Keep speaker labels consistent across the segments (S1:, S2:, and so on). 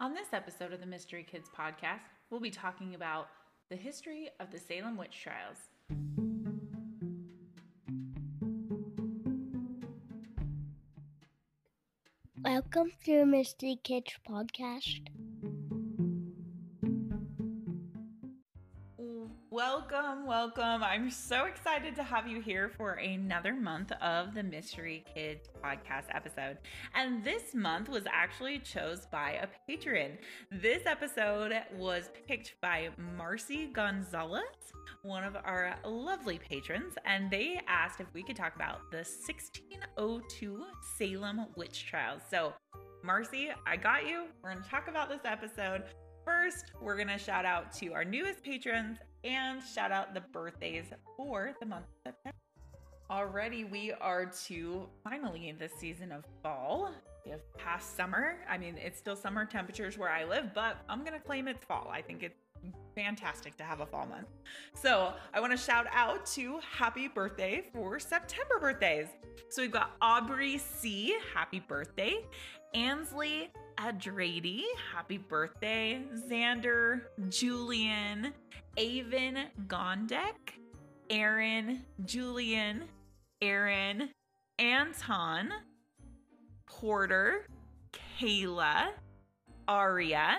S1: On this episode of the Mystery Kids podcast, we'll be talking about the history of the Salem witch trials.
S2: Welcome to Mystery Kids podcast.
S1: Welcome, welcome. I'm so excited to have you here for another month of the Mystery Kids podcast episode. And this month was actually chose by a patron. This episode was picked by Marcy Gonzalez, one of our lovely patrons, and they asked if we could talk about the 1602 Salem witch trials. So, Marcy, I got you. We're going to talk about this episode. First, we're going to shout out to our newest patrons and shout out the birthdays for the month of September. Already, we are to finally the season of fall. We have past summer. I mean, it's still summer temperatures where I live, but I'm going to claim it's fall. I think it's fantastic to have a fall month. So I want to shout out to happy birthday for September birthdays. So we've got Aubrey C, happy birthday. Ansley Adrady, happy birthday. Xander, Julian, Avon Gondek, Aaron, Julian, Aaron, Anton, Porter, Kayla, Aria,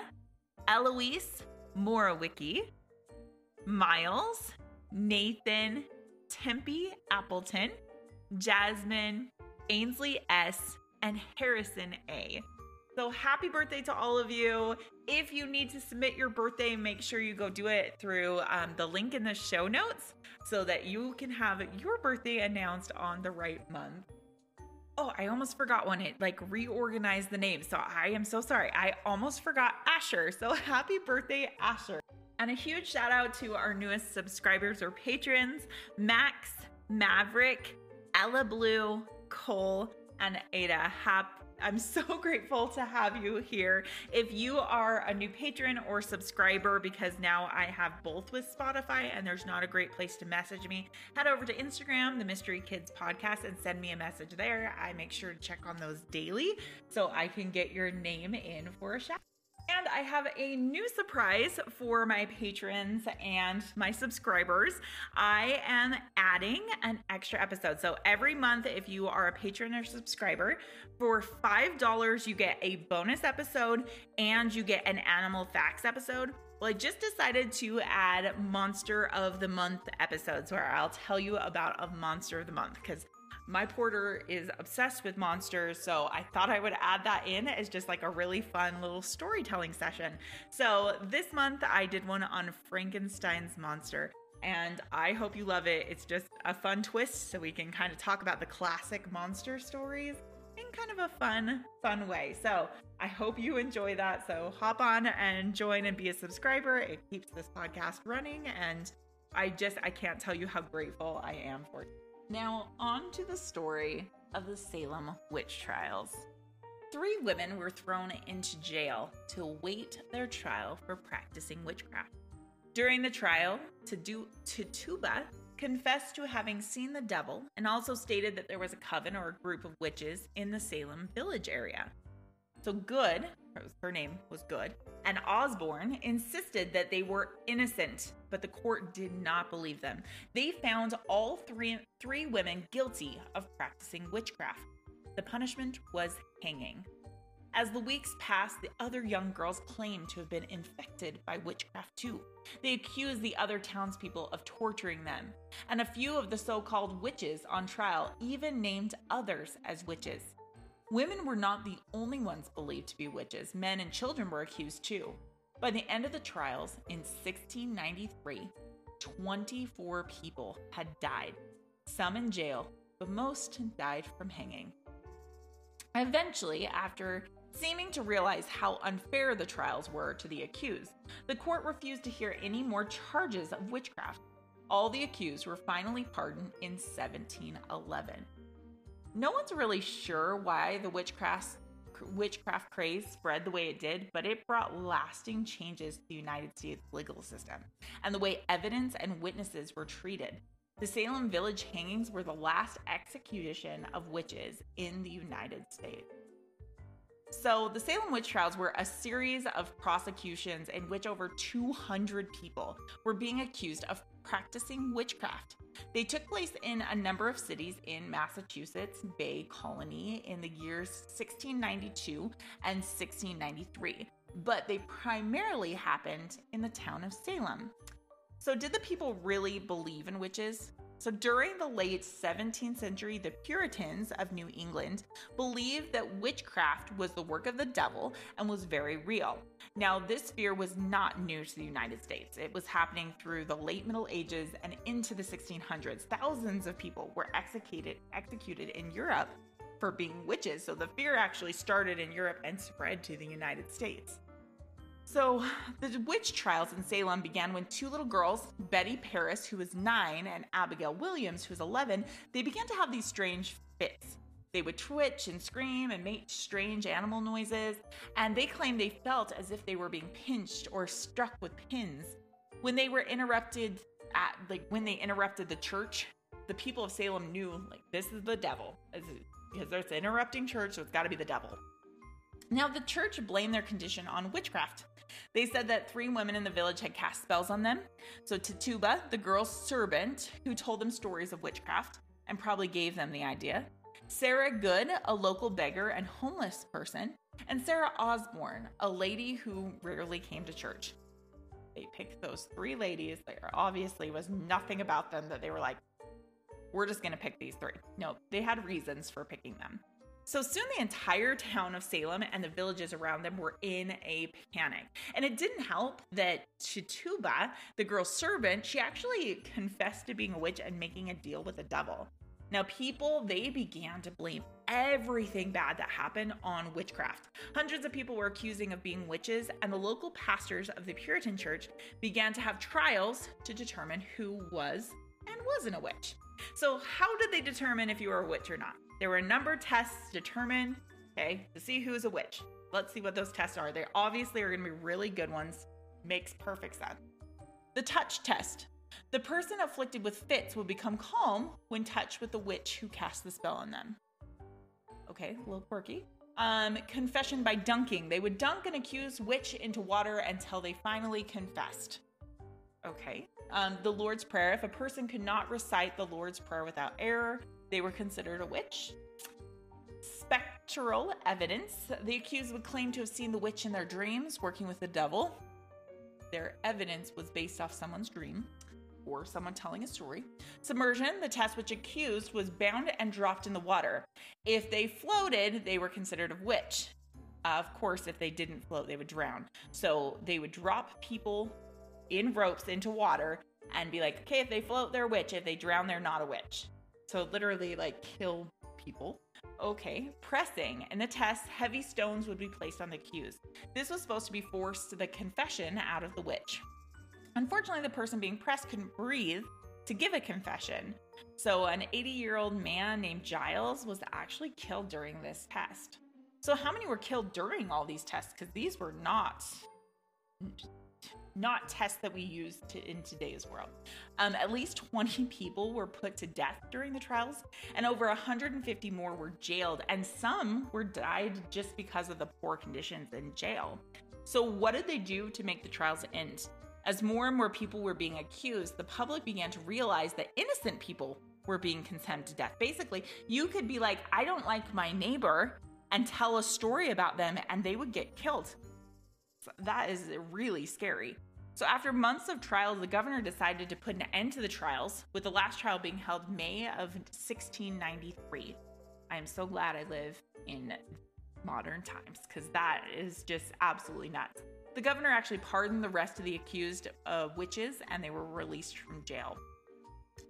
S1: Eloise, Morawicki, Miles, Nathan, Tempe Appleton, Jasmine, Ainsley S, and Harrison A. So happy birthday to all of you. If you need to submit your birthday, make sure you go do it through um, the link in the show notes so that you can have your birthday announced on the right month. Oh, I almost forgot one. It like reorganized the name. So I am so sorry. I almost forgot Asher. So happy birthday, Asher. And a huge shout out to our newest subscribers or patrons Max, Maverick, Ella Blue, Cole, and Ada. Hap- I'm so grateful to have you here. If you are a new patron or subscriber, because now I have both with Spotify and there's not a great place to message me, head over to Instagram, the Mystery Kids Podcast, and send me a message there. I make sure to check on those daily so I can get your name in for a shout. And I have a new surprise for my patrons and my subscribers. I am adding an extra episode. So every month, if you are a patron or subscriber, for $5, you get a bonus episode and you get an animal facts episode. Well, I just decided to add Monster of the Month episodes where I'll tell you about a Monster of the Month because my porter is obsessed with monsters, so I thought I would add that in as just like a really fun little storytelling session. So this month I did one on Frankenstein's monster. And I hope you love it. It's just a fun twist so we can kind of talk about the classic monster stories in kind of a fun, fun way. So I hope you enjoy that. So hop on and join and be a subscriber. It keeps this podcast running. And I just, I can't tell you how grateful I am for it. Now, on to the story of the Salem witch trials. Three women were thrown into jail to await their trial for practicing witchcraft. During the trial, Tituba confessed to having seen the devil and also stated that there was a coven or a group of witches in the Salem village area. So Good, her name was Good, and Osborne insisted that they were innocent, but the court did not believe them. They found all three, three women guilty of practicing witchcraft. The punishment was hanging. As the weeks passed, the other young girls claimed to have been infected by witchcraft too. They accused the other townspeople of torturing them, and a few of the so called witches on trial even named others as witches. Women were not the only ones believed to be witches, men and children were accused too. By the end of the trials in 1693, 24 people had died, some in jail, but most died from hanging. Eventually, after seeming to realize how unfair the trials were to the accused, the court refused to hear any more charges of witchcraft. All the accused were finally pardoned in 1711. No one's really sure why the witchcraft witchcraft craze spread the way it did, but it brought lasting changes to the United States legal system and the way evidence and witnesses were treated. The Salem Village hangings were the last execution of witches in the United States. So, the Salem witch trials were a series of prosecutions in which over 200 people were being accused of practicing witchcraft. They took place in a number of cities in Massachusetts Bay Colony in the years 1692 and 1693, but they primarily happened in the town of Salem. So, did the people really believe in witches? So, during the late 17th century, the Puritans of New England believed that witchcraft was the work of the devil and was very real. Now, this fear was not new to the United States. It was happening through the late Middle Ages and into the 1600s. Thousands of people were executed, executed in Europe for being witches. So, the fear actually started in Europe and spread to the United States. So, the witch trials in Salem began when two little girls, Betty Parris, who was nine, and Abigail Williams, who was 11, they began to have these strange fits. They would twitch and scream and make strange animal noises, and they claimed they felt as if they were being pinched or struck with pins. When they were interrupted at, like, when they interrupted the church, the people of Salem knew, like, this is the devil. Because it's interrupting church, so it's got to be the devil. Now, the church blamed their condition on witchcraft. They said that three women in the village had cast spells on them. So, Tituba, the girl's servant, who told them stories of witchcraft and probably gave them the idea, Sarah Good, a local beggar and homeless person, and Sarah Osborne, a lady who rarely came to church. They picked those three ladies. There obviously was nothing about them that they were like, we're just going to pick these three. No, they had reasons for picking them. So soon the entire town of Salem and the villages around them were in a panic. And it didn't help that Tituba, the girl's servant, she actually confessed to being a witch and making a deal with the devil. Now, people, they began to blame everything bad that happened on witchcraft. Hundreds of people were accusing of being witches, and the local pastors of the Puritan church began to have trials to determine who was and wasn't a witch. So, how did they determine if you were a witch or not? There were a number of tests determined, okay, to see who's a witch. Let's see what those tests are. They obviously are going to be really good ones. Makes perfect sense. The touch test. The person afflicted with fits will become calm when touched with the witch who cast the spell on them. Okay, a little quirky. Um, confession by dunking. They would dunk an accused witch into water until they finally confessed. Okay. Um, the Lord's Prayer. If a person could not recite the Lord's Prayer without error, they were considered a witch. Spectral evidence. The accused would claim to have seen the witch in their dreams working with the devil. Their evidence was based off someone's dream or someone telling a story. Submersion, the test which accused was bound and dropped in the water. If they floated, they were considered a witch. Uh, of course, if they didn't float, they would drown. So they would drop people in ropes into water and be like, okay, if they float, they're a witch. If they drown, they're not a witch. So literally like kill people. Okay, pressing. In the test, heavy stones would be placed on the accused. This was supposed to be forced the confession out of the witch. Unfortunately, the person being pressed couldn't breathe to give a confession. So, an 80 year old man named Giles was actually killed during this test. So, how many were killed during all these tests? Because these were not not tests that we use to, in today's world. Um, at least 20 people were put to death during the trials, and over 150 more were jailed, and some were died just because of the poor conditions in jail. So, what did they do to make the trials end? As more and more people were being accused, the public began to realize that innocent people were being condemned to death. Basically, you could be like, I don't like my neighbor, and tell a story about them, and they would get killed. That is really scary. So, after months of trials, the governor decided to put an end to the trials, with the last trial being held May of 1693. I am so glad I live in modern times because that is just absolutely nuts. The governor actually pardoned the rest of the accused uh, witches and they were released from jail.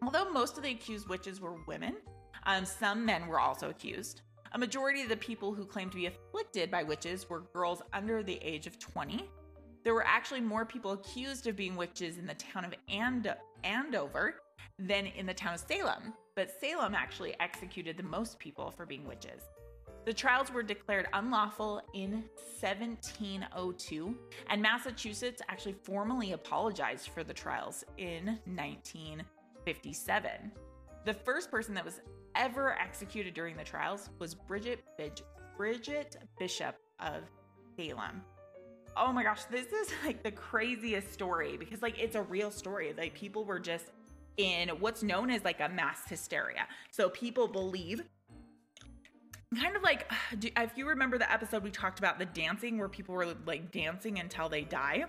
S1: Although most of the accused witches were women, um, some men were also accused. A majority of the people who claimed to be afflicted by witches were girls under the age of 20, there were actually more people accused of being witches in the town of And- Andover than in the town of Salem, but Salem actually executed the most people for being witches. The trials were declared unlawful in 1702, and Massachusetts actually formally apologized for the trials in 1957. The first person that was ever executed during the trials was Bridget, Bridget Bishop of Salem. Oh my gosh, this is like the craziest story because like it's a real story. Like people were just in what's known as like a mass hysteria. So people believe kind of like if you remember the episode we talked about the dancing where people were like dancing until they die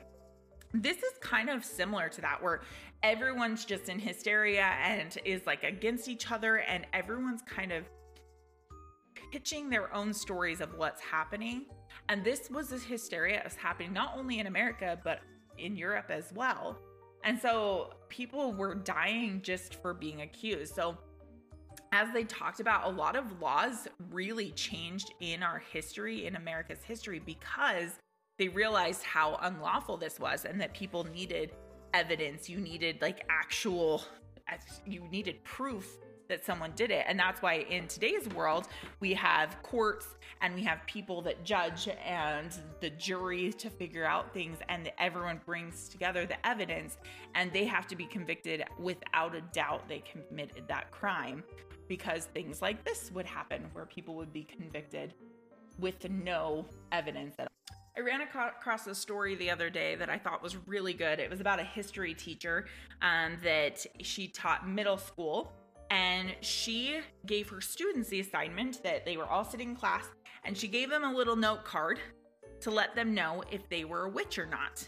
S1: this is kind of similar to that where everyone's just in hysteria and is like against each other and everyone's kind of pitching their own stories of what's happening. And this was this hysteria is happening not only in america but in europe as well. And so people were dying just for being accused. So as they talked about, a lot of laws really changed in our history, in America's history, because they realized how unlawful this was and that people needed evidence. You needed like actual, you needed proof that someone did it. And that's why in today's world, we have courts and we have people that judge and the jury to figure out things, and everyone brings together the evidence and they have to be convicted without a doubt they committed that crime because things like this would happen where people would be convicted with no evidence at all. I ran across a story the other day that I thought was really good. It was about a history teacher um, that she taught middle school, and she gave her students the assignment that they were all sitting in class, and she gave them a little note card to let them know if they were a witch or not.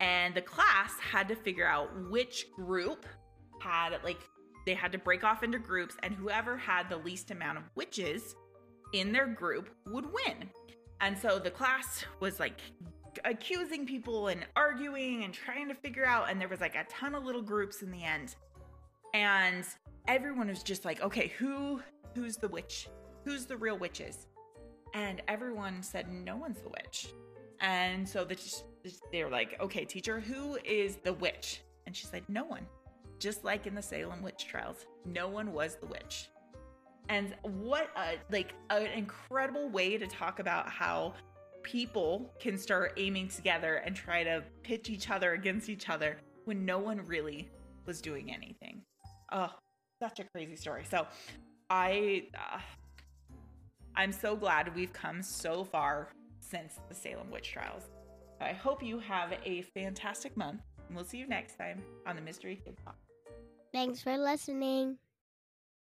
S1: And the class had to figure out which group had like they had to break off into groups, and whoever had the least amount of witches in their group would win. And so the class was like accusing people and arguing and trying to figure out, and there was like a ton of little groups in the end. And everyone was just like, okay, who who's the witch? Who's the real witches? And everyone said no one's the witch. And so the, they were like, okay, teacher, who is the witch? And she said, no one just like in the Salem witch trials, no one was the witch. And what a like an incredible way to talk about how people can start aiming together and try to pitch each other against each other when no one really was doing anything. Oh, such a crazy story. So, I uh, I'm so glad we've come so far since the Salem witch trials. I hope you have a fantastic month. And we'll see you next time on the Mystery Kid Talk.
S2: Thanks for listening.